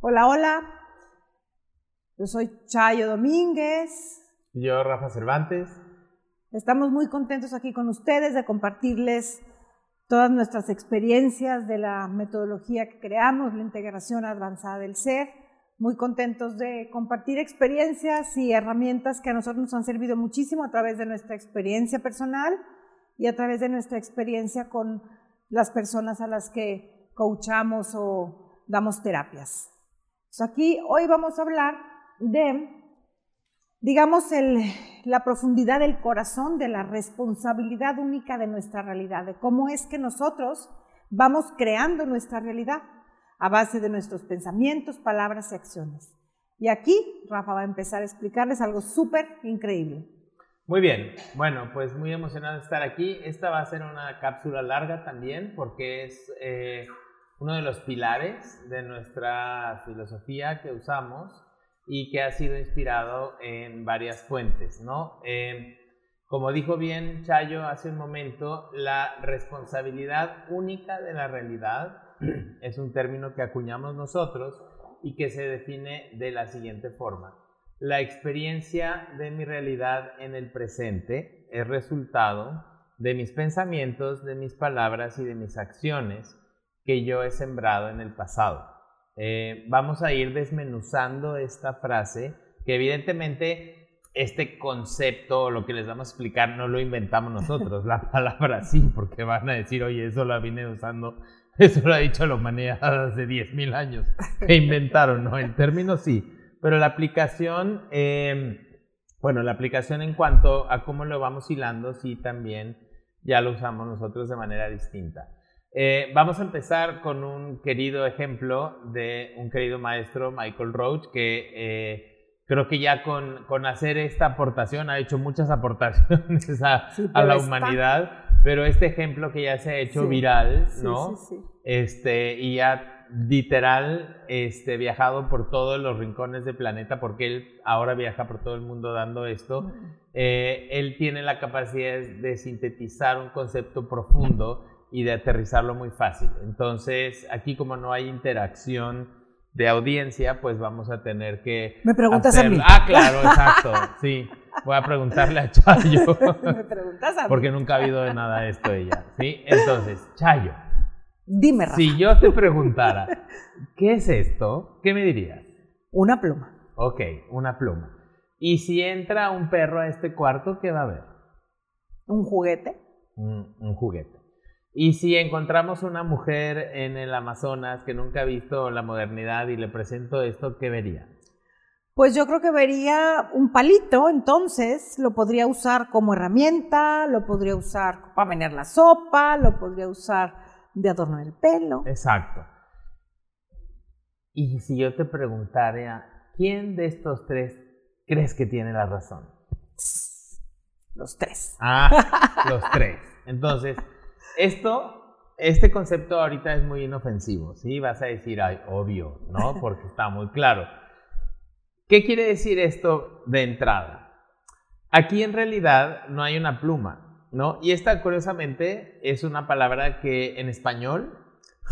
Hola, hola. Yo soy Chayo Domínguez. Yo, Rafa Cervantes. Estamos muy contentos aquí con ustedes de compartirles todas nuestras experiencias de la metodología que creamos, la integración avanzada del ser. Muy contentos de compartir experiencias y herramientas que a nosotros nos han servido muchísimo a través de nuestra experiencia personal y a través de nuestra experiencia con las personas a las que coachamos o damos terapias. Aquí hoy vamos a hablar de, digamos, la profundidad del corazón, de la responsabilidad única de nuestra realidad, de cómo es que nosotros vamos creando nuestra realidad a base de nuestros pensamientos, palabras y acciones. Y aquí Rafa va a empezar a explicarles algo súper increíble. Muy bien, bueno, pues muy emocionado de estar aquí. Esta va a ser una cápsula larga también porque es eh, uno de los pilares de nuestra filosofía que usamos y que ha sido inspirado en varias fuentes, ¿no? Eh, como dijo bien Chayo hace un momento, la responsabilidad única de la realidad es un término que acuñamos nosotros y que se define de la siguiente forma la experiencia de mi realidad en el presente es resultado de mis pensamientos, de mis palabras y de mis acciones que yo he sembrado en el pasado. Eh, vamos a ir desmenuzando esta frase, que evidentemente este concepto, lo que les vamos a explicar, no lo inventamos nosotros, la palabra sí, porque van a decir, oye, eso la vine usando, eso lo ha dicho la humanidad hace 10.000 años, que inventaron, ¿no? El término sí pero la aplicación, em, bueno, la aplicación en cuanto a cómo lo vamos hilando, sí también ya lo usamos nosotros de manera distinta. Eh, vamos a empezar con un querido ejemplo de un querido maestro, Michael Roach, que eh, creo que ya con, con, hacer esta aportación ha hecho muchas aportaciones a, a la humanidad, pero este ejemplo que ya se ha hecho viral, ¿no? Este, y ya literal este, viajado por todos los rincones del planeta, porque él ahora viaja por todo el mundo dando esto, eh, él tiene la capacidad de sintetizar un concepto profundo y de aterrizarlo muy fácil. Entonces, aquí como no hay interacción de audiencia, pues vamos a tener que... Me preguntas a mí. Ah, claro, exacto, sí. Voy a preguntarle a Chayo. Me preguntas a mí. Porque nunca ha habido de nada esto ella, ¿sí? Entonces, Chayo. Dime, Rafa. Si yo te preguntara, ¿qué es esto? ¿Qué me dirías? Una pluma. Ok, una pluma. ¿Y si entra un perro a este cuarto, qué va a haber? ¿Un juguete? Un, juguete. ¿Y si encontramos una mujer en el Amazonas que nunca ha visto la modernidad y le presento esto, qué vería? Pues yo creo que vería un palito, entonces lo podría usar como herramienta, lo podría usar para menear la sopa, lo podría usar de adorno el pelo. Exacto. Y si yo te preguntara, ¿quién de estos tres crees que tiene la razón? Los tres. Ah, los tres. Entonces, esto, este concepto ahorita es muy inofensivo, ¿sí? Vas a decir, ay, obvio, ¿no? Porque está muy claro. ¿Qué quiere decir esto de entrada? Aquí en realidad no hay una pluma, ¿no? Y esta, curiosamente, es una palabra que en español,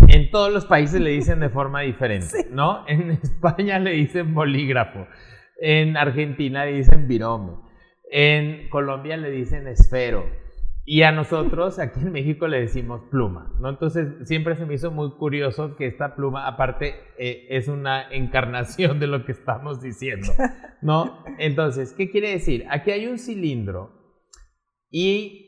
en todos los países le dicen de forma diferente, ¿no? En España le dicen bolígrafo, en Argentina le dicen virome, en Colombia le dicen esfero, y a nosotros aquí en México le decimos pluma, ¿no? Entonces siempre se me hizo muy curioso que esta pluma, aparte, eh, es una encarnación de lo que estamos diciendo, ¿no? Entonces, ¿qué quiere decir? Aquí hay un cilindro y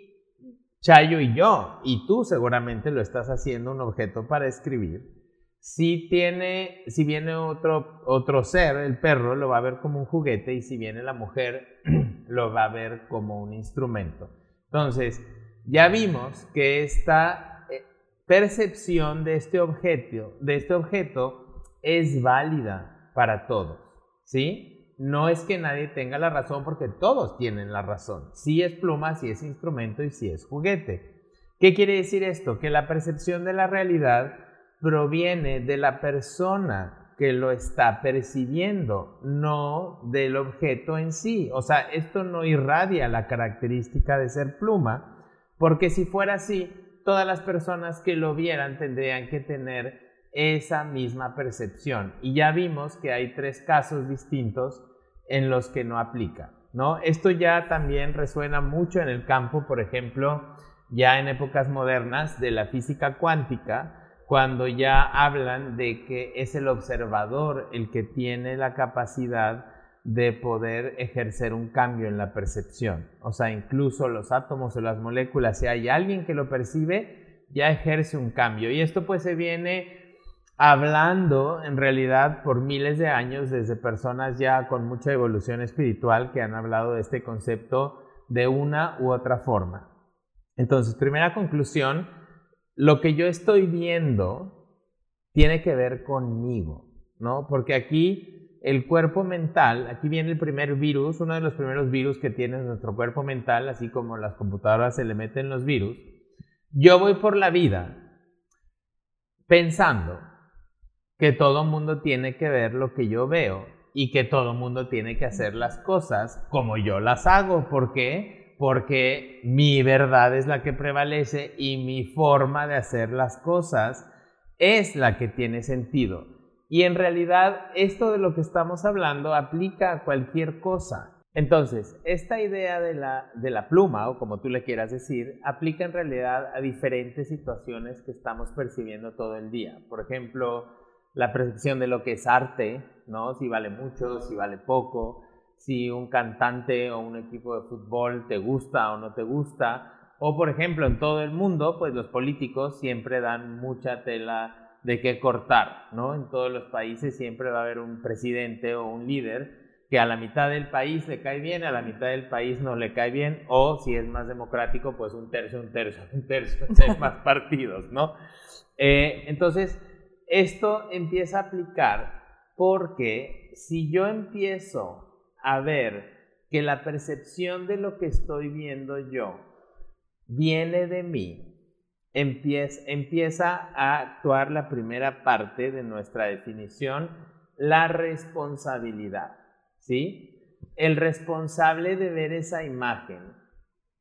Chayo y yo, y tú seguramente lo estás haciendo un objeto para escribir. Si tiene, si viene otro, otro ser, el perro, lo va a ver como un juguete y si viene la mujer, lo va a ver como un instrumento. Entonces, ya vimos que esta eh, percepción de este objeto, de este objeto es válida para todos, ¿sí? no es que nadie tenga la razón porque todos tienen la razón. Si es pluma, si es instrumento y si es juguete. ¿Qué quiere decir esto? Que la percepción de la realidad proviene de la persona que lo está percibiendo, no del objeto en sí. O sea, esto no irradia la característica de ser pluma, porque si fuera así, todas las personas que lo vieran tendrían que tener esa misma percepción. Y ya vimos que hay tres casos distintos en los que no aplica. ¿no? Esto ya también resuena mucho en el campo, por ejemplo, ya en épocas modernas de la física cuántica, cuando ya hablan de que es el observador el que tiene la capacidad de poder ejercer un cambio en la percepción. O sea, incluso los átomos o las moléculas, si hay alguien que lo percibe, ya ejerce un cambio. Y esto pues se viene hablando en realidad por miles de años desde personas ya con mucha evolución espiritual que han hablado de este concepto de una u otra forma. Entonces, primera conclusión, lo que yo estoy viendo tiene que ver conmigo, ¿no? Porque aquí el cuerpo mental, aquí viene el primer virus, uno de los primeros virus que tiene nuestro cuerpo mental, así como las computadoras se le meten los virus. Yo voy por la vida pensando que todo mundo tiene que ver lo que yo veo y que todo mundo tiene que hacer las cosas como yo las hago. ¿Por qué? Porque mi verdad es la que prevalece y mi forma de hacer las cosas es la que tiene sentido. Y en realidad esto de lo que estamos hablando aplica a cualquier cosa. Entonces, esta idea de la, de la pluma, o como tú le quieras decir, aplica en realidad a diferentes situaciones que estamos percibiendo todo el día. Por ejemplo, la percepción de lo que es arte, ¿no? Si vale mucho, si vale poco, si un cantante o un equipo de fútbol te gusta o no te gusta. O por ejemplo, en todo el mundo, pues los políticos siempre dan mucha tela de qué cortar, ¿no? En todos los países siempre va a haber un presidente o un líder que a la mitad del país le cae bien, a la mitad del país no le cae bien, o si es más democrático, pues un tercio, un tercio, un tercio, hay más partidos, ¿no? Eh, entonces, esto empieza a aplicar porque si yo empiezo a ver que la percepción de lo que estoy viendo yo viene de mí, empieza, empieza a actuar la primera parte de nuestra definición, la responsabilidad. ¿Sí? El responsable de ver esa imagen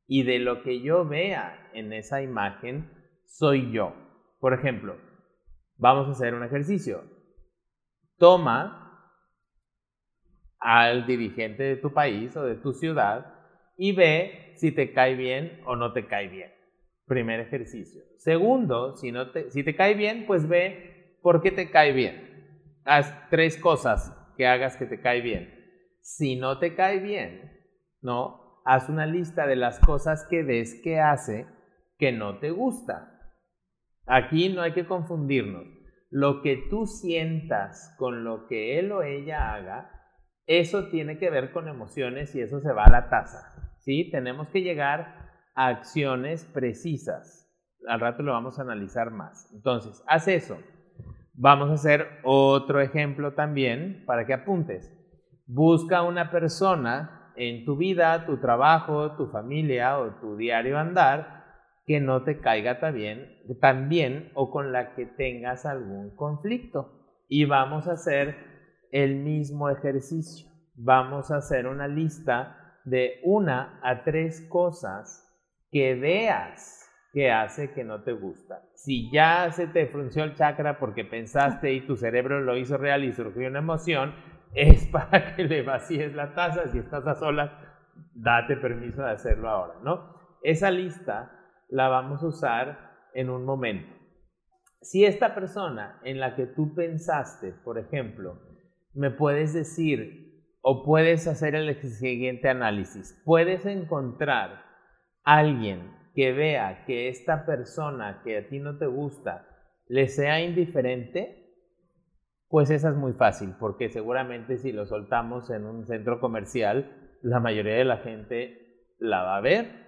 y de lo que yo vea en esa imagen soy yo. Por ejemplo, Vamos a hacer un ejercicio. Toma al dirigente de tu país o de tu ciudad y ve si te cae bien o no te cae bien. Primer ejercicio. Segundo, si, no te, si te cae bien, pues ve por qué te cae bien. Haz tres cosas que hagas que te cae bien. Si no te cae bien, ¿no? Haz una lista de las cosas que ves que hace que no te gusta. Aquí no hay que confundirnos. Lo que tú sientas con lo que él o ella haga, eso tiene que ver con emociones y eso se va a la tasa. ¿sí? Tenemos que llegar a acciones precisas. Al rato lo vamos a analizar más. Entonces, haz eso. Vamos a hacer otro ejemplo también para que apuntes. Busca una persona en tu vida, tu trabajo, tu familia o tu diario andar que no te caiga también, también o con la que tengas algún conflicto. Y vamos a hacer el mismo ejercicio. Vamos a hacer una lista de una a tres cosas que veas que hace que no te gusta. Si ya se te frunció el chakra porque pensaste y tu cerebro lo hizo real y surgió una emoción, es para que le vacíes la taza. Si estás a solas, date permiso de hacerlo ahora, ¿no? Esa lista la vamos a usar en un momento. Si esta persona en la que tú pensaste, por ejemplo, me puedes decir o puedes hacer el siguiente análisis, puedes encontrar alguien que vea que esta persona que a ti no te gusta le sea indiferente, pues esa es muy fácil, porque seguramente si lo soltamos en un centro comercial, la mayoría de la gente la va a ver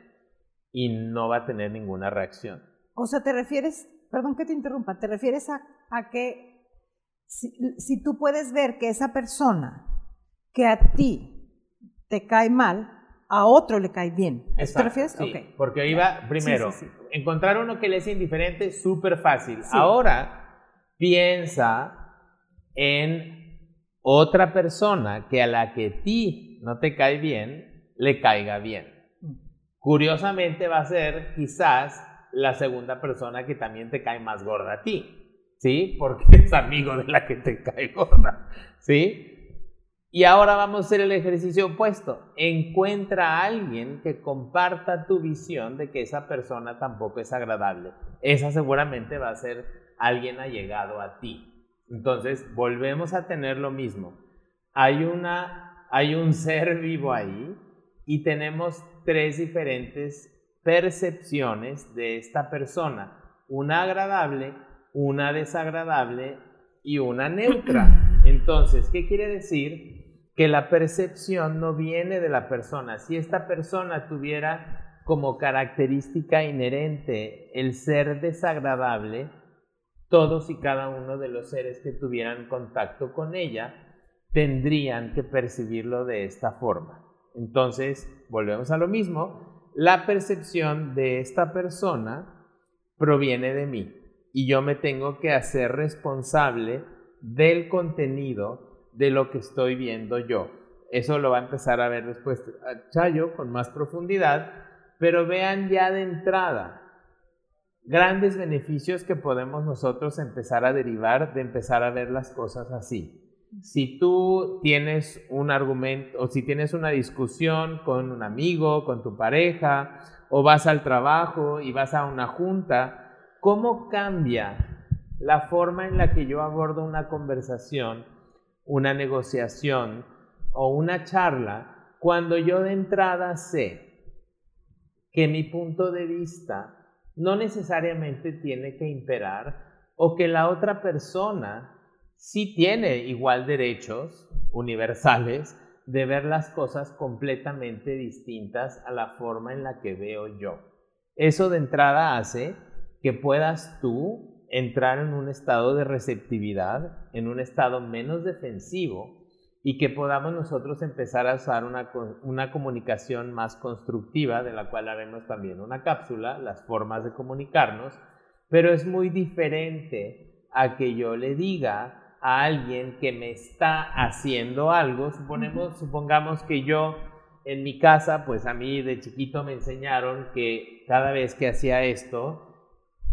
y no va a tener ninguna reacción. O sea, te refieres, perdón que te interrumpa, te refieres a, a que si, tú puedes ver que esa persona que a ti te cae mal, a otro le cae bien. ¿Te refieres? Sí, Porque iba, primero, encontrar uno que le es indiferente súper fácil. Ahora, piensa en otra persona que a la que ti no te cae bien, le caiga bien. Curiosamente va a ser quizás la segunda persona que también te cae más gorda a ti. ¿Sí? Porque es amigo de la que te cae gorda, ¿sí? Y ahora vamos a hacer el ejercicio opuesto. Encuentra a alguien que comparta tu visión de que esa persona tampoco es agradable. Esa seguramente va a ser alguien allegado a ti. Entonces, volvemos a tener lo mismo. Hay, una, hay un ser vivo ahí y tenemos tres diferentes percepciones de esta persona. Una agradable, una desagradable y una neutra. Entonces, ¿qué quiere decir? Que la percepción no viene de la persona. Si esta persona tuviera como característica inherente el ser desagradable, todos y cada uno de los seres que tuvieran contacto con ella tendrían que percibirlo de esta forma. Entonces, volvemos a lo mismo, la percepción de esta persona proviene de mí y yo me tengo que hacer responsable del contenido de lo que estoy viendo yo. Eso lo va a empezar a ver después Chayo con más profundidad, pero vean ya de entrada grandes beneficios que podemos nosotros empezar a derivar de empezar a ver las cosas así. Si tú tienes un argumento o si tienes una discusión con un amigo, con tu pareja, o vas al trabajo y vas a una junta, ¿Cómo cambia la forma en la que yo abordo una conversación, una negociación o una charla cuando yo de entrada sé que mi punto de vista no necesariamente tiene que imperar o que la otra persona sí tiene igual derechos universales de ver las cosas completamente distintas a la forma en la que veo yo. Eso de entrada hace que puedas tú entrar en un estado de receptividad, en un estado menos defensivo y que podamos nosotros empezar a usar una, una comunicación más constructiva, de la cual haremos también una cápsula, las formas de comunicarnos, pero es muy diferente a que yo le diga a alguien que me está haciendo algo, suponemos, supongamos que yo en mi casa, pues a mí de chiquito me enseñaron que cada vez que hacía esto,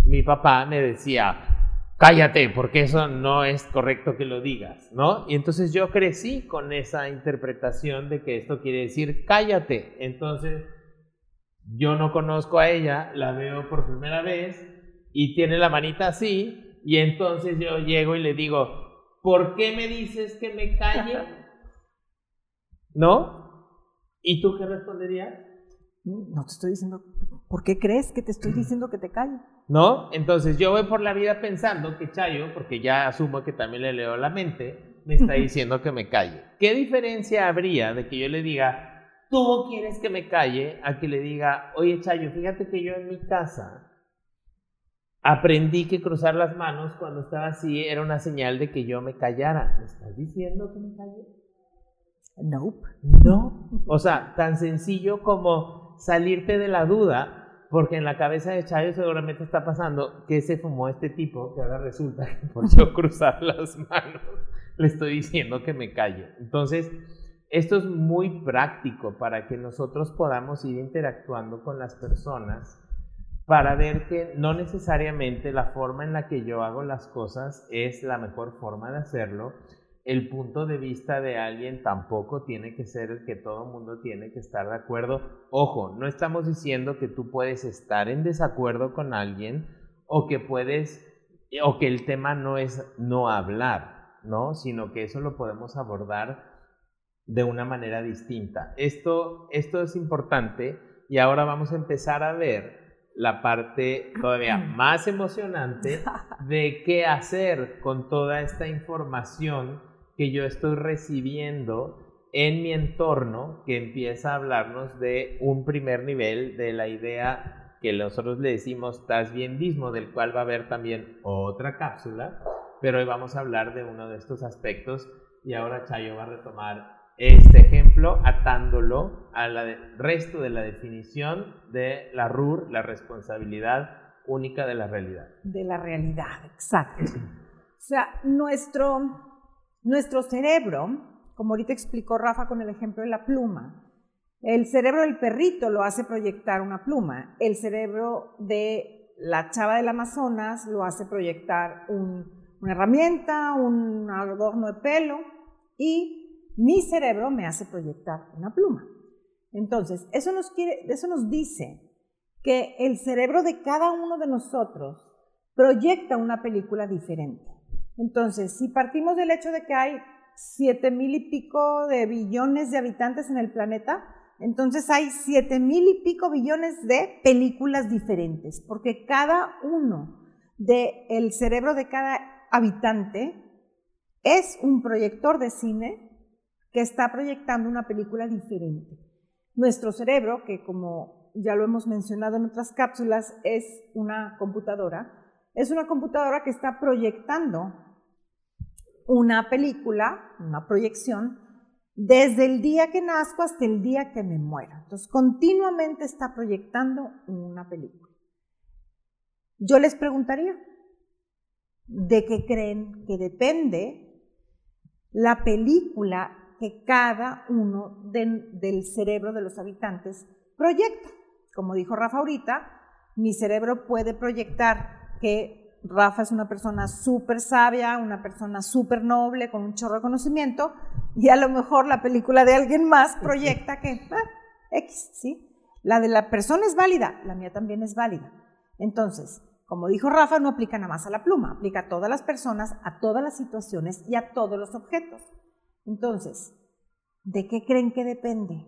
mi papá me decía, cállate, porque eso no es correcto que lo digas, ¿no? Y entonces yo crecí con esa interpretación de que esto quiere decir cállate. Entonces yo no conozco a ella, la veo por primera vez y tiene la manita así, y entonces yo llego y le digo, ¿por qué me dices que me calle? ¿No? ¿Y tú qué responderías? No te estoy diciendo, ¿por qué crees que te estoy diciendo que te calle? ¿No? Entonces yo voy por la vida pensando que Chayo, porque ya asumo que también le leo la mente, me está diciendo que me calle. ¿Qué diferencia habría de que yo le diga, tú quieres que me calle, a que le diga, oye Chayo, fíjate que yo en mi casa aprendí que cruzar las manos cuando estaba así era una señal de que yo me callara. ¿Me estás diciendo que me calle? Nope. No. O sea, tan sencillo como salirte de la duda porque en la cabeza de Chayo seguramente está pasando que se fumó este tipo, que ahora resulta que por yo cruzar las manos le estoy diciendo que me calle. Entonces, esto es muy práctico para que nosotros podamos ir interactuando con las personas para ver que no necesariamente la forma en la que yo hago las cosas es la mejor forma de hacerlo el punto de vista de alguien tampoco tiene que ser el que todo el mundo tiene que estar de acuerdo. Ojo, no estamos diciendo que tú puedes estar en desacuerdo con alguien o que puedes o que el tema no es no hablar, ¿no? Sino que eso lo podemos abordar de una manera distinta. Esto, esto es importante y ahora vamos a empezar a ver la parte todavía más emocionante de qué hacer con toda esta información que yo estoy recibiendo en mi entorno que empieza a hablarnos de un primer nivel de la idea que nosotros le decimos tasbiendismo, del cual va a haber también otra cápsula, pero hoy vamos a hablar de uno de estos aspectos y ahora Chayo va a retomar este ejemplo atándolo al resto de la definición de la RUR, la responsabilidad única de la realidad. De la realidad, exacto. O sea, nuestro nuestro cerebro, como ahorita explicó Rafa con el ejemplo de la pluma, el cerebro del perrito lo hace proyectar una pluma, el cerebro de la chava del Amazonas lo hace proyectar un, una herramienta, un adorno de pelo y mi cerebro me hace proyectar una pluma. Entonces, eso nos dice que el cerebro de cada uno de nosotros proyecta una película diferente. Entonces, si partimos del hecho de que hay siete mil y pico de billones de habitantes en el planeta, entonces hay siete mil y pico billones de películas diferentes, porque cada uno del cerebro de cada habitante es un proyector de cine que está proyectando una película diferente. Nuestro cerebro, que como ya lo hemos mencionado en otras cápsulas, es una computadora, es una computadora que está proyectando una película, una proyección, desde el día que nazco hasta el día que me muero. Entonces, continuamente está proyectando una película. Yo les preguntaría, ¿de qué creen que depende la película que cada uno del cerebro de los habitantes proyecta? Como dijo Rafa ahorita, mi cerebro puede proyectar que Rafa es una persona súper sabia, una persona súper noble, con un chorro de conocimiento, y a lo mejor la película de alguien más proyecta que ah, X, ¿sí? La de la persona es válida, la mía también es válida. Entonces, como dijo Rafa, no aplica nada más a la pluma, aplica a todas las personas, a todas las situaciones y a todos los objetos. Entonces, ¿de qué creen que depende?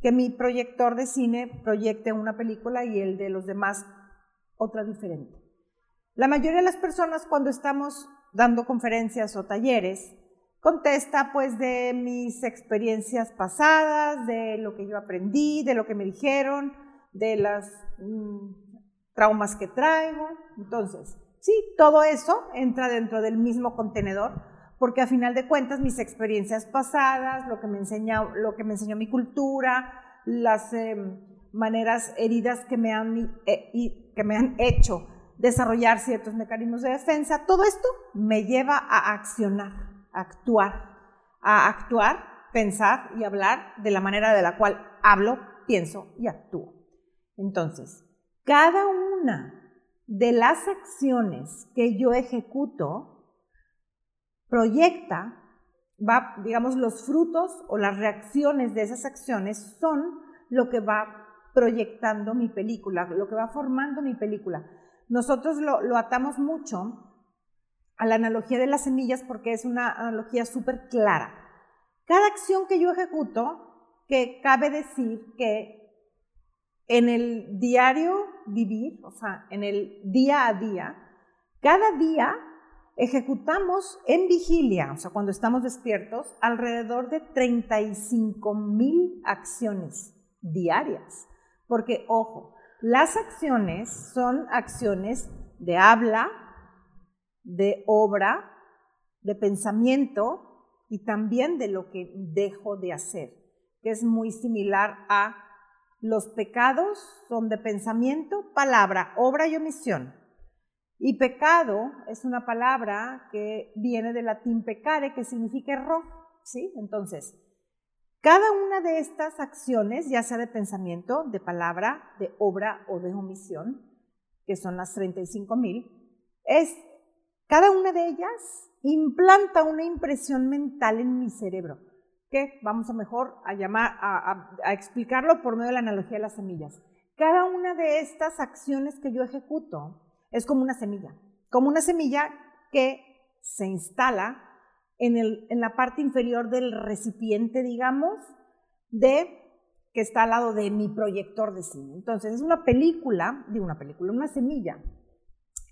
Que mi proyector de cine proyecte una película y el de los demás otra diferente. La mayoría de las personas cuando estamos dando conferencias o talleres contesta pues de mis experiencias pasadas, de lo que yo aprendí, de lo que me dijeron, de las mm, traumas que traigo. Entonces, sí, todo eso entra dentro del mismo contenedor porque a final de cuentas mis experiencias pasadas, lo que me enseñó, lo que me enseñó mi cultura, las em, maneras heridas que me han, eh, que me han hecho desarrollar ciertos mecanismos de defensa, todo esto me lleva a accionar, a actuar, a actuar, pensar y hablar de la manera de la cual hablo, pienso y actúo. Entonces, cada una de las acciones que yo ejecuto proyecta, va, digamos, los frutos o las reacciones de esas acciones son lo que va proyectando mi película, lo que va formando mi película. Nosotros lo, atamos mucho a la analogía de las semillas porque es una analogía súper clara. Cada acción que yo ejecuto, que cabe decir que en el diario vivir, o sea, en el día a día, cada día ejecutamos en vigilia, o sea, cuando estamos despiertos, alrededor de 35 mil acciones diarias. Porque, ojo, las acciones son acciones de habla, de obra, de pensamiento y también de lo que dejo de hacer, que es muy similar a los pecados son de pensamiento, palabra, obra y omisión. Y pecado es una palabra que viene del latín pecare, que significa error, ¿sí? Entonces, cada una de estas acciones, ya sea de pensamiento, de palabra, de obra o de omisión, que son las 35 mil, es cada una de ellas implanta una impresión mental en mi cerebro, que vamos a mejor a llamar a, a explicarlo por medio de la analogía de las semillas. Cada una de estas acciones que yo ejecuto es como una semilla, como una semilla que se instala en, la parte inferior del recipiente, digamos, de que está al lado de mi proyector de cine. Entonces, es una película, digo una película, una semilla,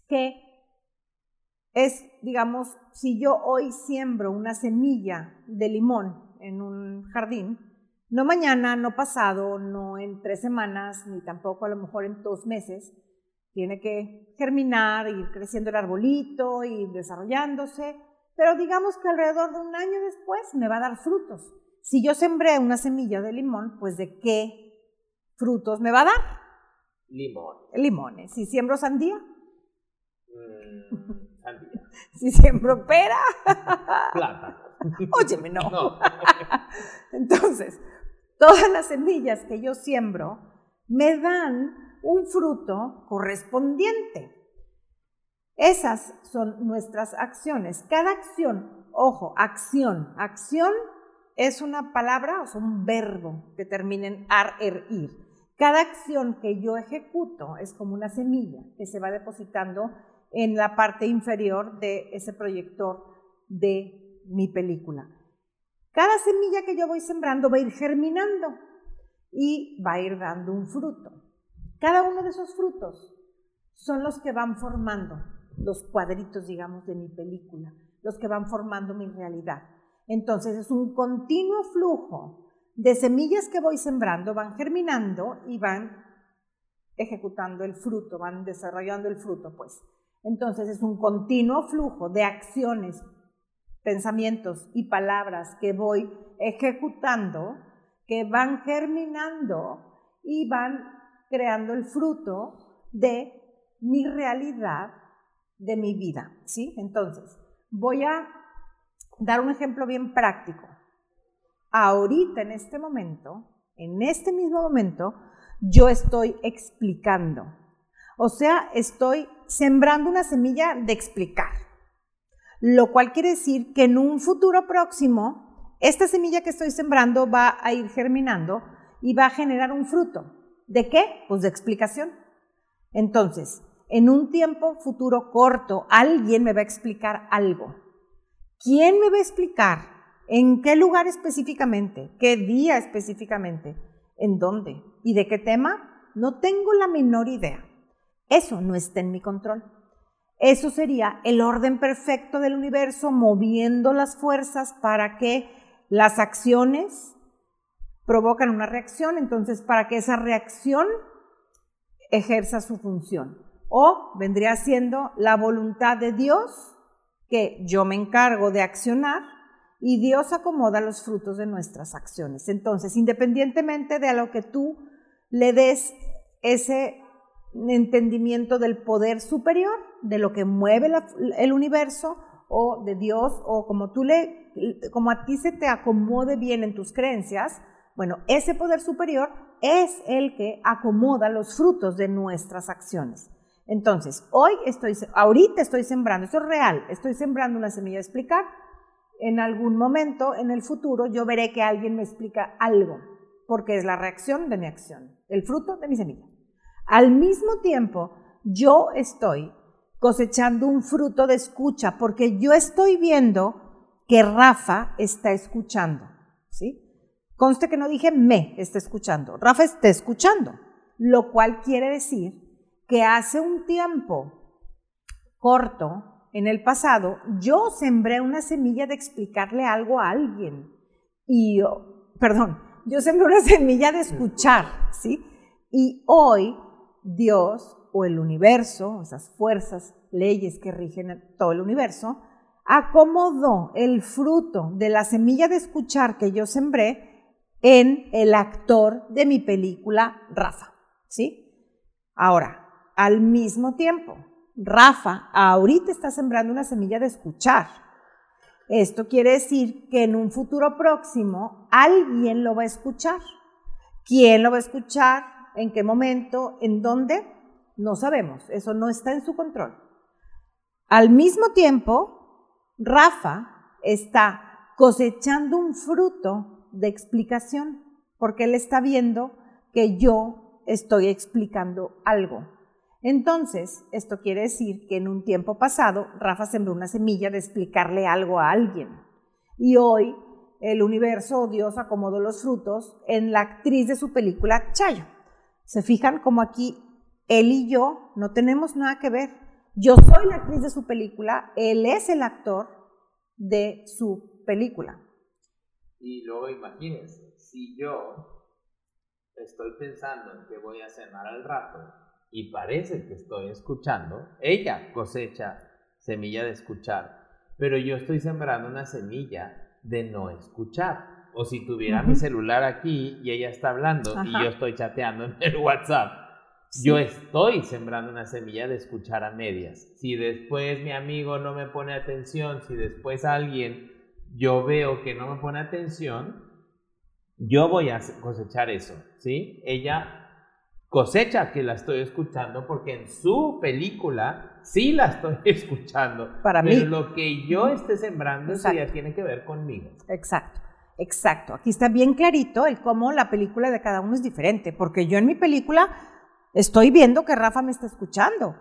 que es, digamos, si yo hoy siembro una semilla de limón en un jardín, no mañana, no pasado, no en tres semanas, ni tampoco a lo mejor en dos meses, tiene que germinar, ir creciendo el arbolito, ir desarrollándose, pero digamos que alrededor de un año después me va a dar frutos. Si yo sembré una semilla de limón, pues ¿de qué frutos me va a dar? Limón. Limones. Si siembro sandía. Mm, sandía. si siembro pera. Plata. Óyeme, no. no. Entonces, todas las semillas que yo siembro me dan un fruto correspondiente. Esas son nuestras acciones. Cada acción, ojo, acción, acción es una palabra o un verbo que termina en ar, er, ir. Cada acción que yo ejecuto es como una semilla que se va depositando en la parte inferior de ese proyector de mi película. Cada semilla que yo voy sembrando va a ir germinando y va a ir dando un fruto. Cada uno de esos frutos son los que van formando los cuadritos, digamos, de mi película, los que van formando mi realidad. Entonces es un continuo flujo de semillas que voy sembrando, van germinando y van ejecutando el fruto, van desarrollando el fruto, pues. Entonces es un continuo flujo de acciones, pensamientos y palabras que voy ejecutando, que van germinando y van creando el fruto de mi realidad, de mi vida, ¿sí? Entonces, voy a dar un ejemplo bien práctico. Ahorita, en este momento, en este mismo momento, yo estoy explicando. O sea, estoy sembrando una semilla de explicar. Lo cual quiere decir que en un futuro próximo, esta semilla que estoy sembrando va a ir germinando y va a generar un fruto. ¿De qué? Pues de explicación. Entonces, en un tiempo futuro corto, alguien me va a explicar algo. ¿Quién me va a explicar? ¿En qué lugar específicamente? ¿Qué día específicamente? ¿En dónde? ¿Y de qué tema? No tengo la menor idea. Eso no está en mi control. Eso sería el orden perfecto del universo moviendo las fuerzas para que las acciones provocan una reacción, entonces para que esa reacción ejerza su función. O vendría siendo la voluntad de Dios que yo me encargo de accionar y Dios acomoda los frutos de nuestras acciones. Entonces, independientemente de a lo que tú le des ese entendimiento del poder superior, de lo que mueve el universo o de Dios o como tú le como a ti se te acomode bien en tus creencias, bueno, ese poder superior es el que acomoda los frutos de nuestras acciones. Entonces, hoy estoy, ahorita estoy sembrando, esto es real, estoy sembrando una semilla de explicar. En algún momento, en el futuro, yo veré que alguien me explica algo, porque es la reacción de mi acción, el fruto de mi semilla. Al mismo tiempo, yo estoy cosechando un fruto de escucha, porque yo estoy viendo que Rafa está escuchando, ¿sí? Conste que no dije me está escuchando, Rafa está escuchando, lo cual quiere decir que hace un tiempo corto, en el pasado, yo sembré una semilla de explicarle algo a alguien. Y perdón, yo sembré una semilla de escuchar, ¿sí? Y hoy Dios o el universo, esas fuerzas, leyes que rigen todo el universo, acomodó el fruto de la semilla de escuchar que yo sembré en el actor de mi película Rafa, ¿sí? Ahora, al mismo tiempo. Rafa ahorita está sembrando una semilla de escuchar. Esto quiere decir que en un futuro próximo alguien lo va a escuchar. ¿Quién lo va a escuchar? ¿En qué momento? ¿En dónde? No sabemos. Eso no está en su control. Al mismo tiempo, Rafa está cosechando un fruto de explicación porque él está viendo que yo estoy explicando algo. Entonces, esto quiere decir que en un tiempo pasado, Rafa sembró una semilla de explicarle algo a alguien. Y hoy, el universo o Dios acomodó los frutos en la actriz de su película Chayo. Se fijan como aquí él y yo no tenemos nada que ver. Yo soy la actriz de su película, él es el actor de su película. Y luego imagínense, si yo estoy pensando en que voy a cenar al rato y parece que estoy escuchando, ella cosecha semilla de escuchar, pero yo estoy sembrando una semilla de no escuchar. O si tuviera mi celular aquí y ella está hablando y yo estoy chateando en el WhatsApp, yo estoy sembrando una semilla de escuchar a medias. Si después mi amigo no me pone atención, si después alguien yo veo que no me pone atención, yo voy a cosechar eso, ¿sí? Ella cosecha que la estoy escuchando porque en su película sí la estoy escuchando. Para pero mí. lo que yo esté sembrando, eso ya tiene que ver conmigo. Exacto. Exacto, aquí está bien clarito el cómo la película de cada uno es diferente, porque yo en mi película estoy viendo que Rafa me está escuchando,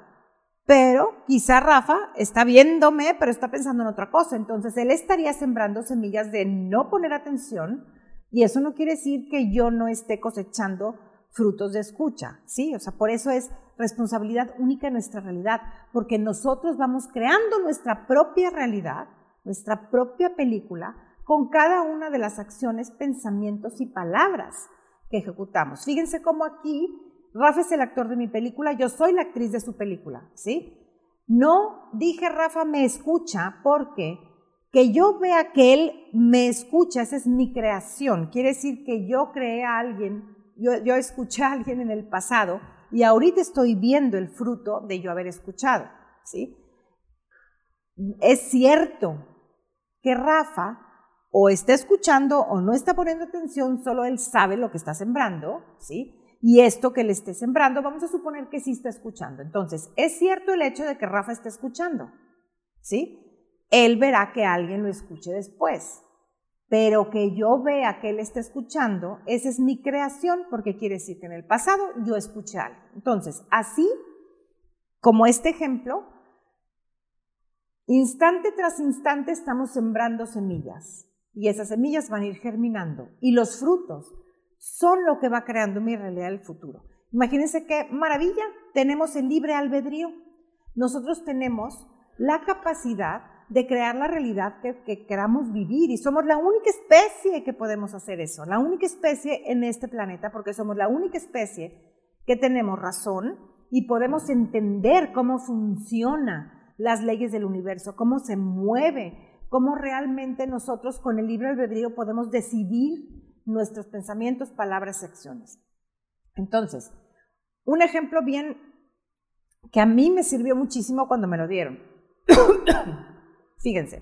pero quizá Rafa está viéndome, pero está pensando en otra cosa, entonces él estaría sembrando semillas de no poner atención y eso no quiere decir que yo no esté cosechando frutos de escucha, ¿sí? O sea, por eso es responsabilidad única en nuestra realidad, porque nosotros vamos creando nuestra propia realidad, nuestra propia película, con cada una de las acciones, pensamientos y palabras que ejecutamos. Fíjense cómo aquí Rafa es el actor de mi película, yo soy la actriz de su película, ¿sí? No dije Rafa me escucha porque que yo vea que él me escucha, esa es mi creación, quiere decir que yo creé a alguien, yo, yo escuché a alguien en el pasado y ahorita estoy viendo el fruto de yo haber escuchado, ¿sí? Es cierto que Rafa o está escuchando o no está poniendo atención, solo él sabe lo que está sembrando, ¿sí? Y esto que le esté sembrando, vamos a suponer que sí está escuchando. Entonces, es cierto el hecho de que Rafa esté escuchando, ¿sí? Él verá que alguien lo escuche después, pero que yo vea que él está escuchando, esa es mi creación, porque quiere decir que en el pasado yo escuché algo. Entonces, así como este ejemplo, instante tras instante estamos sembrando semillas y esas semillas van a ir germinando y los frutos son lo que va creando mi realidad del futuro. Imagínense qué maravilla, tenemos el libre albedrío. Nosotros tenemos la capacidad de crear la realidad que, que, queramos vivir y somos la única especie que podemos hacer eso, la única especie en este planeta porque somos la única especie que tenemos razón y podemos entender cómo funciona las leyes del universo, cómo se mueve, cómo realmente nosotros con el libre albedrío podemos decidir nuestros pensamientos, palabras y acciones. Entonces, un ejemplo bien que a mí me sirvió muchísimo cuando me lo dieron. Fíjense,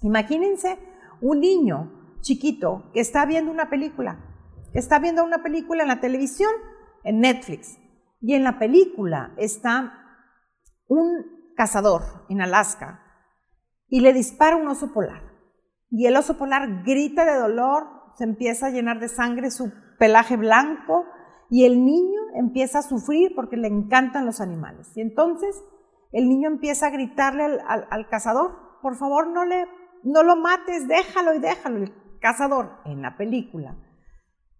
imagínense un niño chiquito que está viendo una película, que está viendo una película en la televisión, en Netflix, y en la película está un cazador en Alaska y le dispara un oso polar. Y el oso polar grita de dolor, se empieza a llenar de sangre su pelaje blanco y el niño empieza a sufrir porque le encantan los animales. Y entonces el niño empieza a gritarle al, al, al, cazador, por favor no, le, no lo mates, déjalo y déjalo. El cazador en la película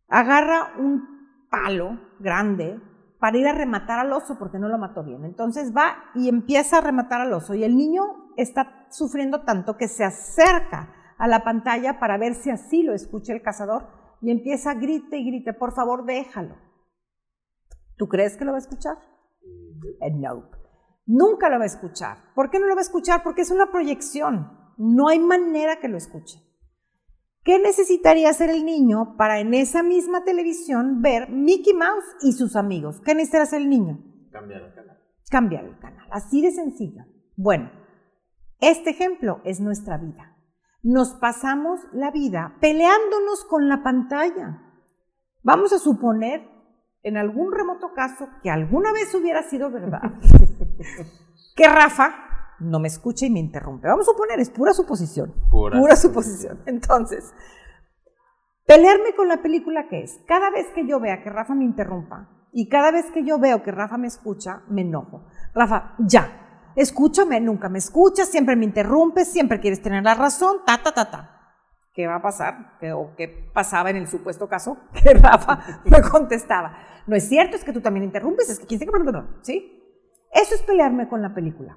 agarra un palo grande para ir a rematar al oso porque no lo mató bien. Entonces va y empieza a rematar al oso y el niño está sufriendo tanto que se acerca a la pantalla para ver si así lo escucha el cazador y empieza a grite y grite, por favor déjalo. ¿Tú crees que lo va a escuchar? Eh, no. Nunca lo va a escuchar. ¿Por qué no lo va a escuchar? Porque es una proyección. No hay manera que lo escuche. ¿Qué necesitaría hacer el niño para en esa misma televisión ver Mickey Mouse y sus amigos? ¿Qué necesitaría hacer el niño? Cambiar el canal. Cambiar el canal. Así de sencillo. Bueno, este ejemplo es nuestra vida. Nos pasamos la vida peleándonos con la pantalla. Vamos a suponer, en algún remoto caso, que alguna vez hubiera sido verdad, que Rafa no me escucha y me interrumpe. Vamos a suponer, es pura suposición. Pura, pura suposición. Entonces, pelearme con la película que es, cada vez que yo vea que Rafa me interrumpa y cada vez que yo veo que Rafa me escucha, me enojo. Rafa, ya, escúchame, nunca me escuchas, siempre me interrumpes, siempre quieres tener la razón, ta, ta, ta, ta. ¿Qué va a pasar? ¿Qué, ¿O qué pasaba en el supuesto caso? Que Rafa me contestaba. No es cierto, es que tú también interrumpes, es que quién sabe, ¿sí? Eso es pelearme con la película.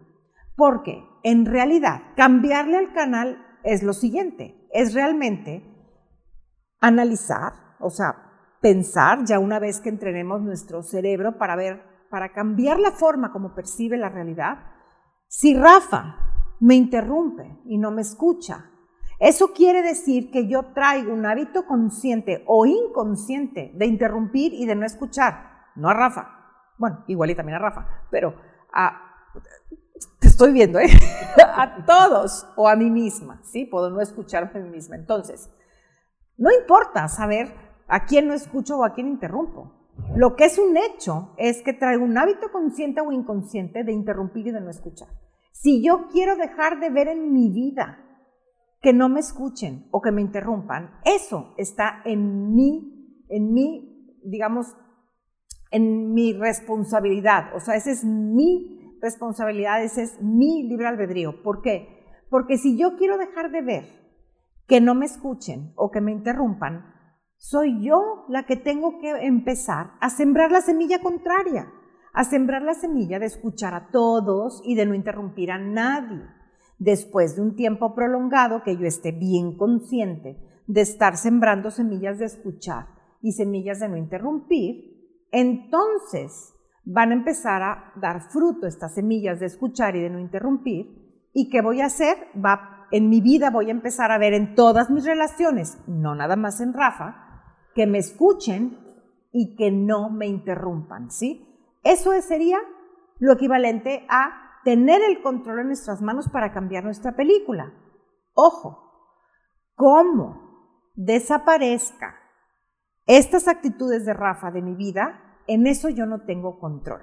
Porque en realidad cambiarle al canal es lo siguiente, es realmente analizar, o sea, pensar ya una vez que entrenemos nuestro cerebro para ver, para cambiar la forma como percibe la realidad. Si Rafa me interrumpe y no me escucha, eso quiere decir que yo traigo un hábito consciente o inconsciente de interrumpir y de no escuchar, no a Rafa, bueno, igual y también a Rafa, pero a te estoy viendo, ¿eh? a todos o a mí misma, ¿sí? Puedo no escucharme a mí misma. Entonces, no importa saber a quién no escucho o a quién interrumpo. Lo que es un hecho es que traigo un hábito consciente o inconsciente de interrumpir y de no escuchar. Si yo quiero dejar de ver en mi vida que no me escuchen o que me interrumpan, eso está en mí, en mí, digamos, en mi responsabilidad. O sea, esa es mi responsabilidad, ese es mi libre albedrío. ¿Por qué? Porque si yo quiero dejar de ver que no me escuchen o que me interrumpan, soy yo la que tengo que empezar a sembrar la semilla contraria, a sembrar la semilla de escuchar a todos y de no interrumpir a nadie. Después de un tiempo prolongado que yo esté bien consciente de estar sembrando semillas de escuchar y semillas de no interrumpir, entonces van a empezar a dar fruto estas semillas de escuchar y de no interrumpir. ¿Y qué voy a hacer? Va, en mi vida voy a empezar a ver en todas mis relaciones, no nada más en Rafa, que me escuchen y que no me interrumpan, ¿sí? Eso sería lo equivalente a tener el control en nuestras manos para cambiar nuestra película. Ojo, ¿cómo desaparezca estas actitudes de Rafa de mi vida? En eso yo no tengo control.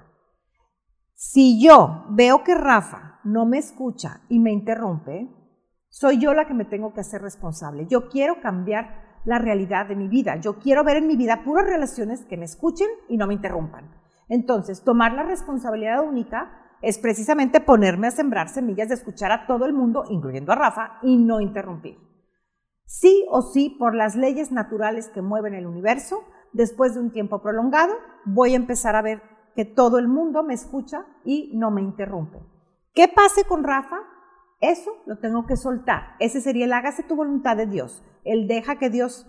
Si yo veo que Rafa no me escucha y me interrumpe, soy yo la que me tengo que hacer responsable. Yo quiero cambiar la realidad de mi vida. Yo quiero ver en mi vida puras relaciones que me escuchen y no me interrumpan. Entonces, tomar la responsabilidad única es precisamente ponerme a sembrar semillas de escuchar a todo el mundo, incluyendo a Rafa, y no interrumpir. Sí o sí, por las leyes naturales que mueven el universo, después de un tiempo prolongado, voy a empezar a ver que todo el mundo me escucha y no me interrumpe. ¿Qué pase con Rafa? Eso lo tengo que soltar. Ese sería el hágase tu voluntad de Dios. Él deja que Dios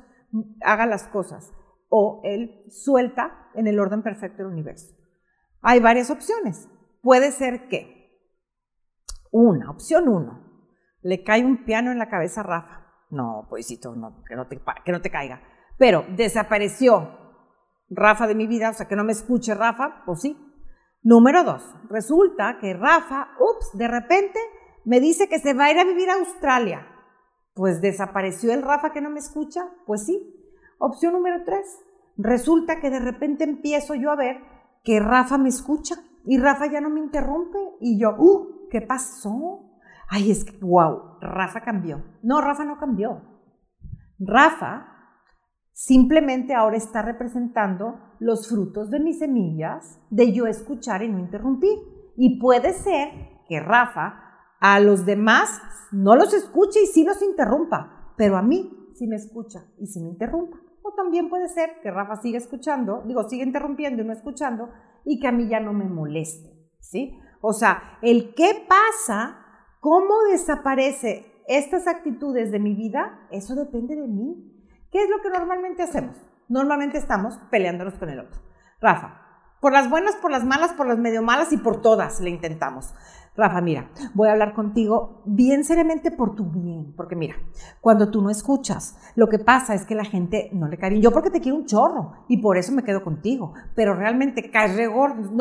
haga las cosas o él suelta en el orden perfecto del universo. Hay varias opciones. Puede ser que, una, opción uno, le cae un piano en la cabeza a Rafa. No, pobrecito, no, que, no que no te caiga. Pero desapareció Rafa de mi vida, o sea, que no me escuche Rafa, pues sí. Número dos, resulta que Rafa, ups, de repente me dice que se va a ir a vivir a Australia. Pues desapareció el Rafa que no me escucha. Pues sí. Opción número tres. Resulta que de repente empiezo yo a ver que Rafa me escucha y Rafa ya no me interrumpe. Y yo, uh, ¿qué pasó? Ay, es que, wow, Rafa cambió. No, Rafa no cambió. Rafa simplemente ahora está representando los frutos de mis semillas de yo escuchar y no interrumpir. Y puede ser que Rafa a los demás no los escuche y sí los interrumpa, pero a mí sí me escucha y sí me interrumpa. O también puede ser que Rafa siga escuchando, digo, siga interrumpiendo y no escuchando, y que a mí ya no me moleste, ¿sí? O sea, el qué pasa, cómo desaparece estas actitudes de mi vida, eso depende de mí. ¿Qué es lo que normalmente hacemos? Normalmente estamos peleándonos con el otro. Rafa, por las buenas, por las malas, por las medio malas y por todas le intentamos. Rafa, mira, voy a hablar contigo bien seriamente por tu bien, porque mira, cuando tú no escuchas, lo que pasa es que la gente no le cae bien. Yo porque te quiero un chorro y por eso me quedo contigo, pero realmente caes.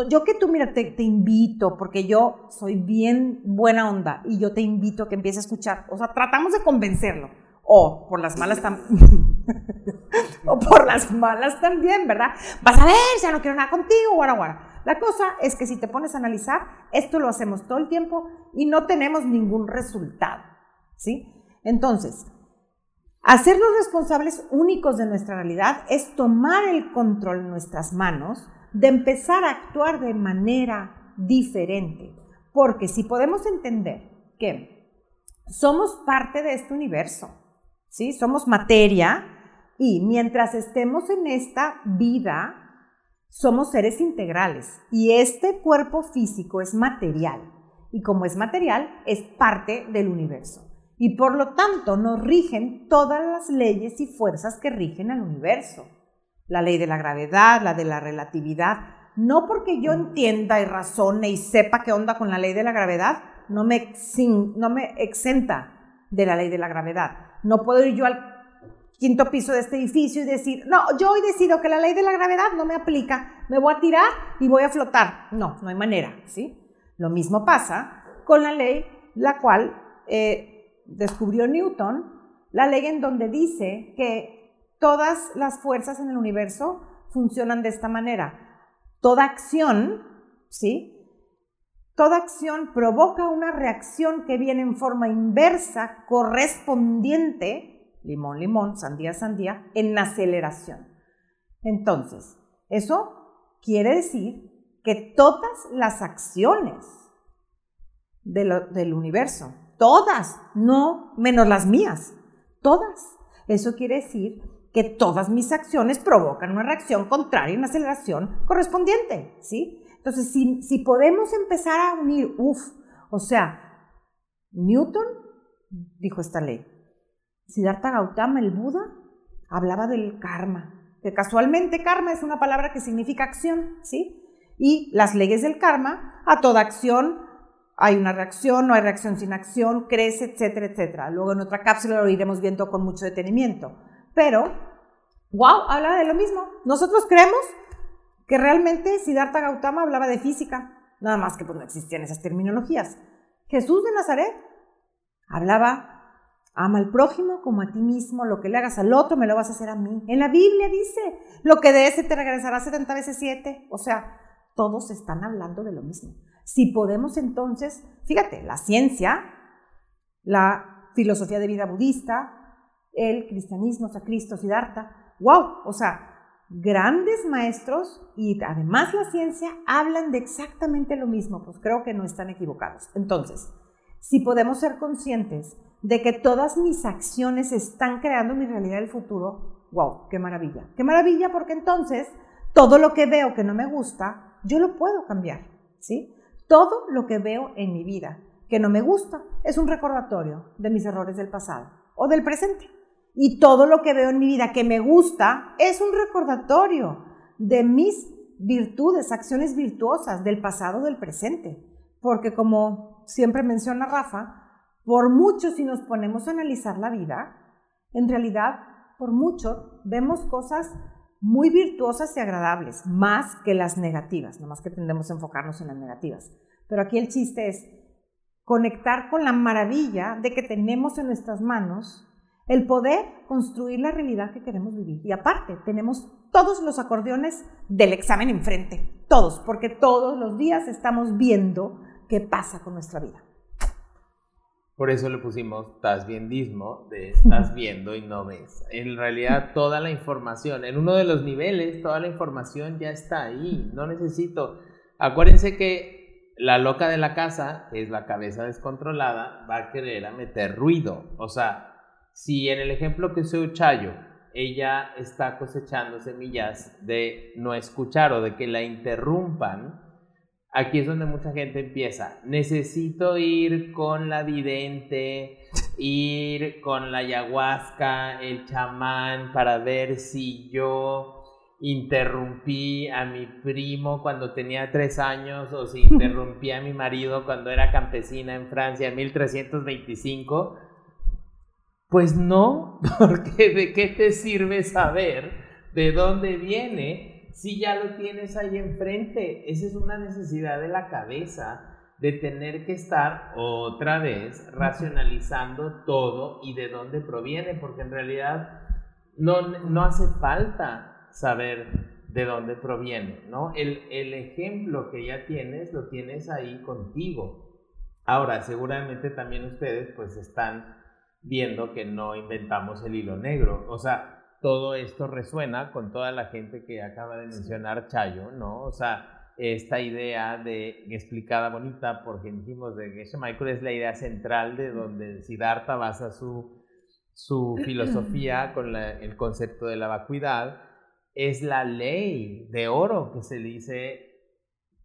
Yo que tú, mira, te, te invito, porque yo soy bien buena onda y yo te invito a que empieces a escuchar. O sea, tratamos de convencerlo. O por las malas también. o por las malas también, ¿verdad? Vas a ver, ya no quiero nada contigo, guara, guara. La cosa es que si te pones a analizar, esto lo hacemos todo el tiempo y no tenemos ningún resultado, ¿sí? Entonces, hacernos responsables únicos de nuestra realidad es tomar el control en nuestras manos, de empezar a actuar de manera diferente, porque si podemos entender que somos parte de este universo, ¿sí? Somos materia y mientras estemos en esta vida, somos seres integrales y este cuerpo físico es material y como es material es parte del universo y por lo tanto nos rigen todas las leyes y fuerzas que rigen al universo. La ley de la gravedad, la de la relatividad. No porque yo entienda y razone y sepa qué onda con la ley de la gravedad, no me, no me exenta de la ley de la gravedad. No puedo ir yo al quinto piso de este edificio y decir, no, yo hoy decido que la ley de la gravedad no me aplica, me voy a tirar y voy a flotar. No, no hay manera, ¿sí? Lo mismo pasa con la ley la cual eh, descubrió Newton, la ley en donde dice que todas las fuerzas en el universo funcionan de esta manera. Toda acción, ¿sí? Toda acción provoca una reacción que viene en forma inversa, correspondiente, limón, limón, sandía, sandía, en aceleración. Entonces, eso quiere decir que todas las acciones del universo, todas, no menos las mías, todas. Eso quiere decir que todas mis acciones provocan una reacción contraria, una aceleración correspondiente, ¿sí? Entonces, si, si podemos empezar a unir, uff, o sea, Newton dijo esta ley. Siddhartha Gautama, el Buda, hablaba del karma, que casualmente karma es una palabra que significa acción, ¿sí? Y las leyes del karma, a toda acción hay una reacción, no hay reacción sin acción, crece, etcétera, etcétera. Luego en otra cápsula lo iremos viendo con mucho detenimiento. Pero, wow, habla de lo mismo. Nosotros creemos que realmente Siddhartha Gautama hablaba de física, nada más que pues no existían esas terminologías. Jesús de Nazaret hablaba, ama al prójimo como a ti mismo, lo que le hagas al otro me lo vas a hacer a mí. En la Biblia dice, lo que de ese te regresará 70 veces 7. O sea, todos están hablando de lo mismo. Si podemos entonces, fíjate, la ciencia, la filosofía de vida budista, el cristianismo, o sea, Cristo, Siddhartha, wow, o sea, grandes maestros y además la ciencia hablan de exactamente lo mismo, pues creo que no están equivocados. Entonces, si podemos ser conscientes de que todas mis acciones están creando mi realidad del futuro, wow, qué maravilla. Qué maravilla porque entonces todo lo que veo que no me gusta, yo lo puedo cambiar, ¿sí? Todo lo que veo en mi vida que no me gusta es un recordatorio de mis errores del pasado o del presente. Y todo lo que veo en mi vida que me gusta es un recordatorio de mis virtudes, acciones virtuosas del pasado o del presente. Porque como siempre menciona Rafa, por mucho si nos ponemos a analizar la vida, en realidad, por mucho, vemos cosas muy virtuosas y agradables, más que las negativas, más que tendemos a enfocarnos en las negativas. Pero aquí el chiste es conectar con la maravilla de que tenemos en nuestras manos el poder construir la realidad que queremos vivir. Y aparte, tenemos todos los acordeones del examen enfrente, todos, porque todos los días estamos viendo qué pasa con nuestra vida. Por eso le pusimos estás viendismo, de estás viendo y no ves. En realidad toda la información, en uno de los niveles, toda la información ya está ahí. No necesito. Acuérdense que la loca de la casa, que es la cabeza descontrolada, va a querer a meter ruido. O sea, si en el ejemplo que soy Chayo, ella está cosechando semillas de no escuchar o de que la interrumpan, aquí es donde mucha gente empieza. Necesito ir con la vidente, ir con la ayahuasca, el chamán, para ver si yo interrumpí a mi primo cuando tenía tres años o si interrumpí a mi marido cuando era campesina en Francia en 1325. Pues no, porque ¿de qué te sirve saber de dónde viene si ya lo tienes ahí enfrente. Esa es una necesidad de la cabeza de tener que estar otra vez racionalizando todo y de dónde proviene, porque en realidad no, no hace falta saber de dónde proviene, ¿no? El, el ejemplo que ya tienes lo tienes ahí contigo. Ahora, seguramente también ustedes pues están viendo que no inventamos el hilo negro, o sea, todo esto resuena con toda la gente que acaba de mencionar Chayo, ¿no? O sea, esta idea de explicada bonita por dijimos de Geshe Michael es la idea central de donde Siddhartha basa su, su filosofía con el concepto de la vacuidad, es la ley de oro que se dice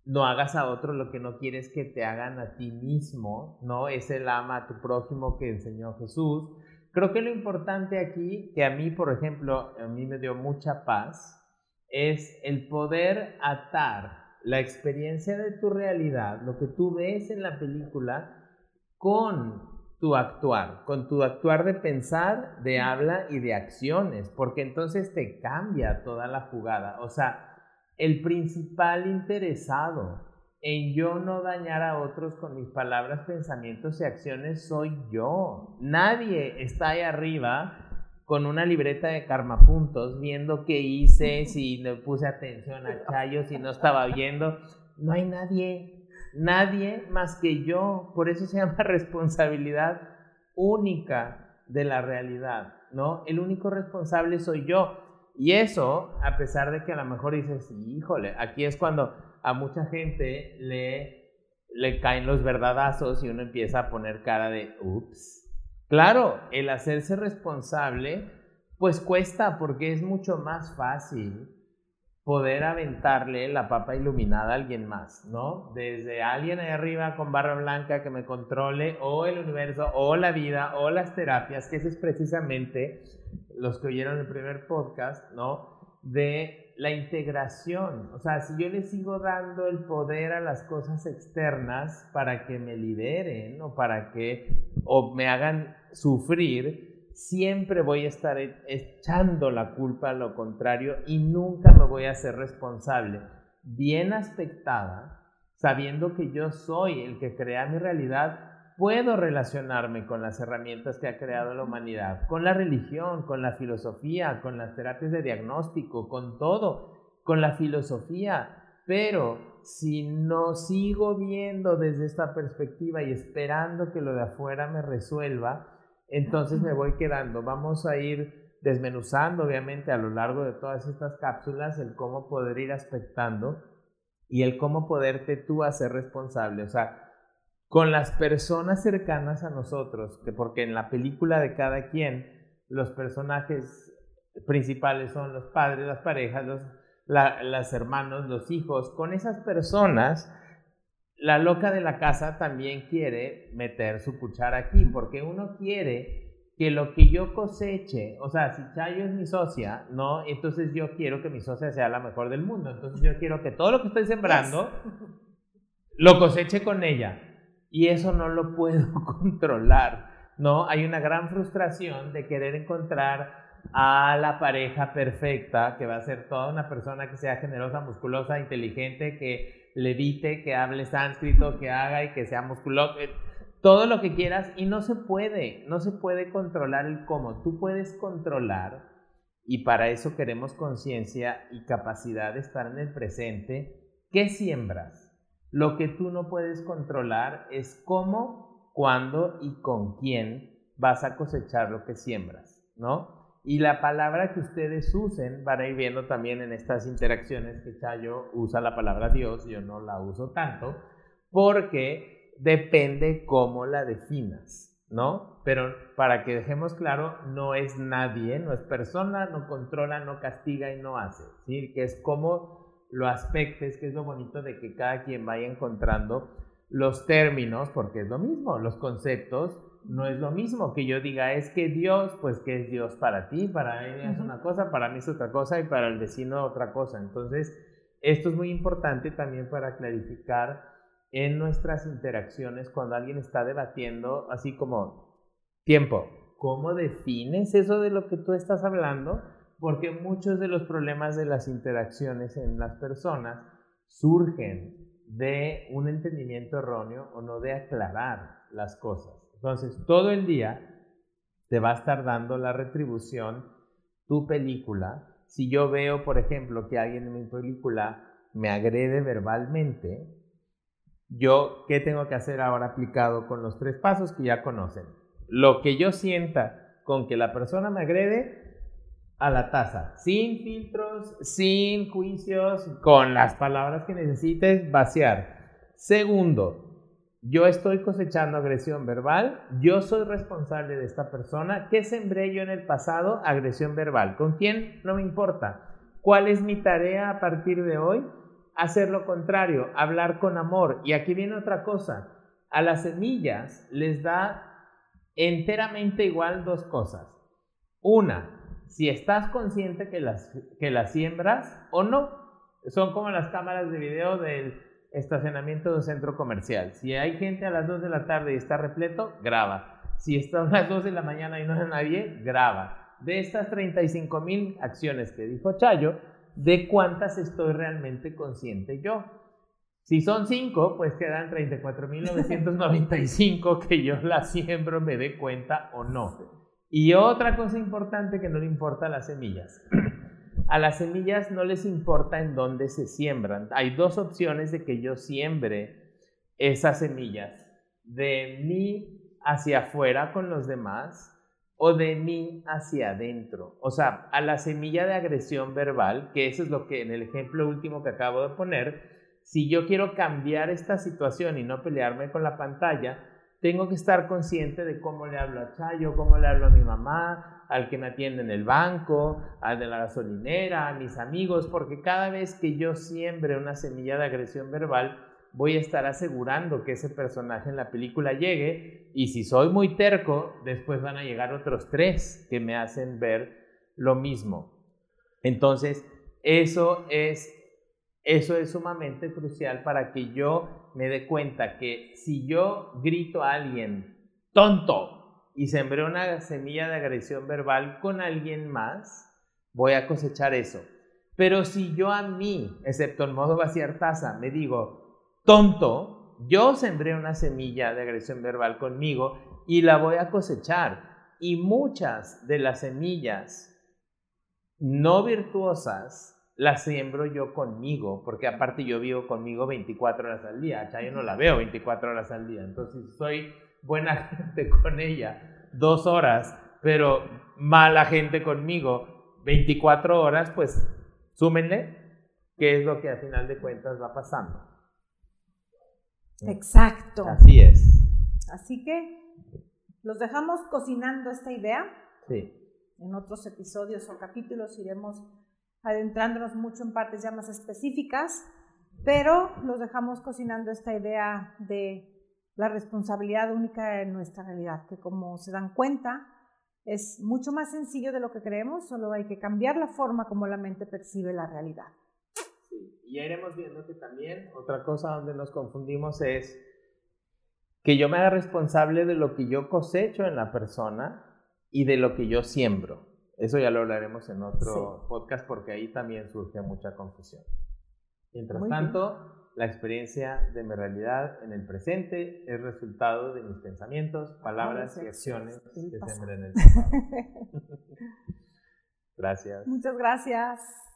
no hagas a otro lo que no quieres que te hagan a ti mismo, ¿no? Es el ama a tu prójimo que enseñó Jesús. Creo que lo importante aquí, que a mí, por ejemplo, a mí me dio mucha paz, es el poder atar la experiencia de tu realidad, lo que tú ves en la película, con tu actuar, con tu actuar de pensar, de habla y de acciones, porque entonces te cambia toda la jugada. O sea, el principal interesado en yo no dañar a otros con mis palabras, pensamientos y acciones soy yo. Nadie está ahí arriba con una libreta de karmapuntos, viendo qué hice, si le puse atención a Chayo, si no estaba viendo. No hay nadie, nadie más que yo. Por eso se llama responsabilidad única de la realidad, ¿no? El único responsable soy yo. Y eso, a pesar de que a lo mejor dices, híjole, aquí es cuando a mucha gente le, le caen los verdadazos y uno empieza a poner cara de, ups. Claro, el hacerse responsable, pues cuesta porque es mucho más fácil poder aventarle la papa iluminada a alguien más, ¿no? Desde alguien ahí arriba con barra blanca que me controle, o el universo, o la vida, o las terapias, que ese es precisamente los que oyeron el primer podcast, ¿no? De la integración. O sea, si yo le sigo dando el poder a las cosas externas para que me liberen o para que o me hagan sufrir, siempre voy a estar e, echando la culpa a lo contrario y nunca me voy a ser responsable. Bien aspectada, sabiendo que yo soy el que crea mi realidad, puedo relacionarme con las herramientas que ha creado la humanidad, con la religión, con la filosofía, con las terapias de diagnóstico, con todo, con la filosofía. Pero si no sigo viendo desde esta perspectiva y esperando que lo de afuera me resuelva, entonces me voy quedando. Vamos a ir desmenuzando, obviamente, a lo largo de todas estas cápsulas, el cómo poder ir aspectando y el cómo poderte tú hacer responsable. O sea, con las personas cercanas a nosotros, que porque en la película de cada quien, los personajes principales son los padres, las parejas, los las hermanos, los hijos, con esas personas la loca de la casa también quiere meter su cuchara aquí, porque uno quiere que lo que yo coseche, o sea, si Chayo es mi socia, ¿no? Entonces yo quiero que mi socia sea la mejor del mundo. Entonces yo quiero que todo lo que estoy sembrando lo coseche con ella. Y eso no lo puedo controlar, ¿no? Hay una gran frustración de querer encontrar a la pareja perfecta, que va a ser toda una persona que sea generosa, musculosa, inteligente, que levite, que hable sánscrito, que haga y que sea musculoso, eh, todo lo que quieras y no se puede, no se puede controlar el cómo, tú puedes controlar y para eso queremos conciencia y capacidad de estar en el presente. ¿Qué siembras? Lo que tú no puedes controlar es cómo, cuándo y con quién vas a cosechar lo que siembras, ¿no? Y la palabra que ustedes usen, van a ir viendo también en estas interacciones que Chayo usa la palabra Dios, yo no la uso tanto, porque depende cómo la definas, ¿no? Pero para que dejemos claro, no es nadie, no es persona, no controla, no castiga y no hace, ¿sí? Que es como lo aspectes, que es lo bonito de que cada quien vaya encontrando los términos, porque es lo mismo, los conceptos no es lo mismo que yo diga, es que Dios, pues que es Dios para ti, para él es una cosa, para mí es otra cosa y para el vecino otra cosa. Entonces, esto es muy importante también para clarificar en nuestras interacciones cuando alguien está debatiendo, así como, tiempo, ¿cómo defines eso de lo que tú estás hablando? Porque muchos de los problemas de las interacciones en las personas surgen de un entendimiento erróneo o no de aclarar las cosas. Entonces, todo el día te va a estar dando la retribución tu película. Si yo veo, por ejemplo, que alguien en mi película me agrede verbalmente, yo, ¿qué tengo que hacer ahora aplicado con los tres pasos que ya conocen? Lo que yo sienta con que la persona me agrede, a la taza, sin filtros, sin juicios, con las palabras que necesites, vaciar. Segundo, yo estoy cosechando agresión verbal, yo soy responsable de esta persona. ¿Qué sembré yo en el pasado? Agresión verbal. ¿Con quién? No me importa. ¿Cuál es mi tarea a partir de hoy? Hacer lo contrario, hablar con amor. Y aquí viene otra cosa. A las semillas les da enteramente igual dos cosas. Una, si estás consciente que las, que las siembras o no. Son como las cámaras de video del estacionamiento de un centro comercial. Si hay gente a las 2 de la tarde y está repleto, graba. Si está a las 2 de la mañana y no hay nadie, graba. De estas 35 mil acciones que dijo Chayo, ¿de cuántas estoy realmente consciente yo? Si son 5, pues quedan 34.995 que yo las siembro, me dé cuenta o no. Y otra cosa importante que no le importa a las semillas. A las semillas no les importa en dónde se siembran. Hay dos opciones de que yo siembre esas semillas. De mí hacia afuera con los demás o de mí hacia adentro. O sea, a la semilla de agresión verbal, que eso es lo que en el ejemplo último que acabo de poner, si yo quiero cambiar esta situación y no pelearme con la pantalla, tengo que estar consciente de cómo le hablo a Chayo, cómo le hablo a mi mamá, al que me atiende en el banco, al de la gasolinera, a mis amigos, porque cada vez que yo siembre una semilla de agresión verbal, voy a estar asegurando que ese personaje en la película llegue y si soy muy terco, después van a llegar otros tres que me hacen ver lo mismo. Entonces, eso es, eso es sumamente crucial para que yo me dé cuenta que si yo grito a alguien tonto y sembré una semilla de agresión verbal con alguien más, voy a cosechar eso. Pero si yo a mí, excepto en modo vaciar taza, me digo, tonto, yo sembré una semilla de agresión verbal conmigo y la voy a cosechar. Y muchas de las semillas no virtuosas las siembro yo conmigo, porque aparte yo vivo conmigo 24 horas al día. Yo no la veo 24 horas al día. Entonces soy buena gente con ella dos horas, pero mala gente conmigo 24 horas, pues súmenle qué es lo que al final de cuentas va pasando. Exacto. Así es. Así que los dejamos cocinando esta idea. Sí. En otros episodios o capítulos iremos adentrándonos mucho en partes ya más específicas, pero los dejamos cocinando esta idea de la responsabilidad única de nuestra realidad, que como se dan cuenta, es mucho más sencillo de lo que creemos, solo hay que cambiar la forma como la mente percibe la realidad. Y iremos viendo que también otra cosa donde nos confundimos es que yo me haga responsable de lo que yo cosecho en la persona y de lo que yo siembro. Eso ya lo hablaremos en otro podcast porque ahí también surge mucha confusión. Mientras tanto, la experiencia de mi realidad en el presente es resultado de mis pensamientos, palabras y acciones que sembran en el pasado. gracias. Muchas gracias.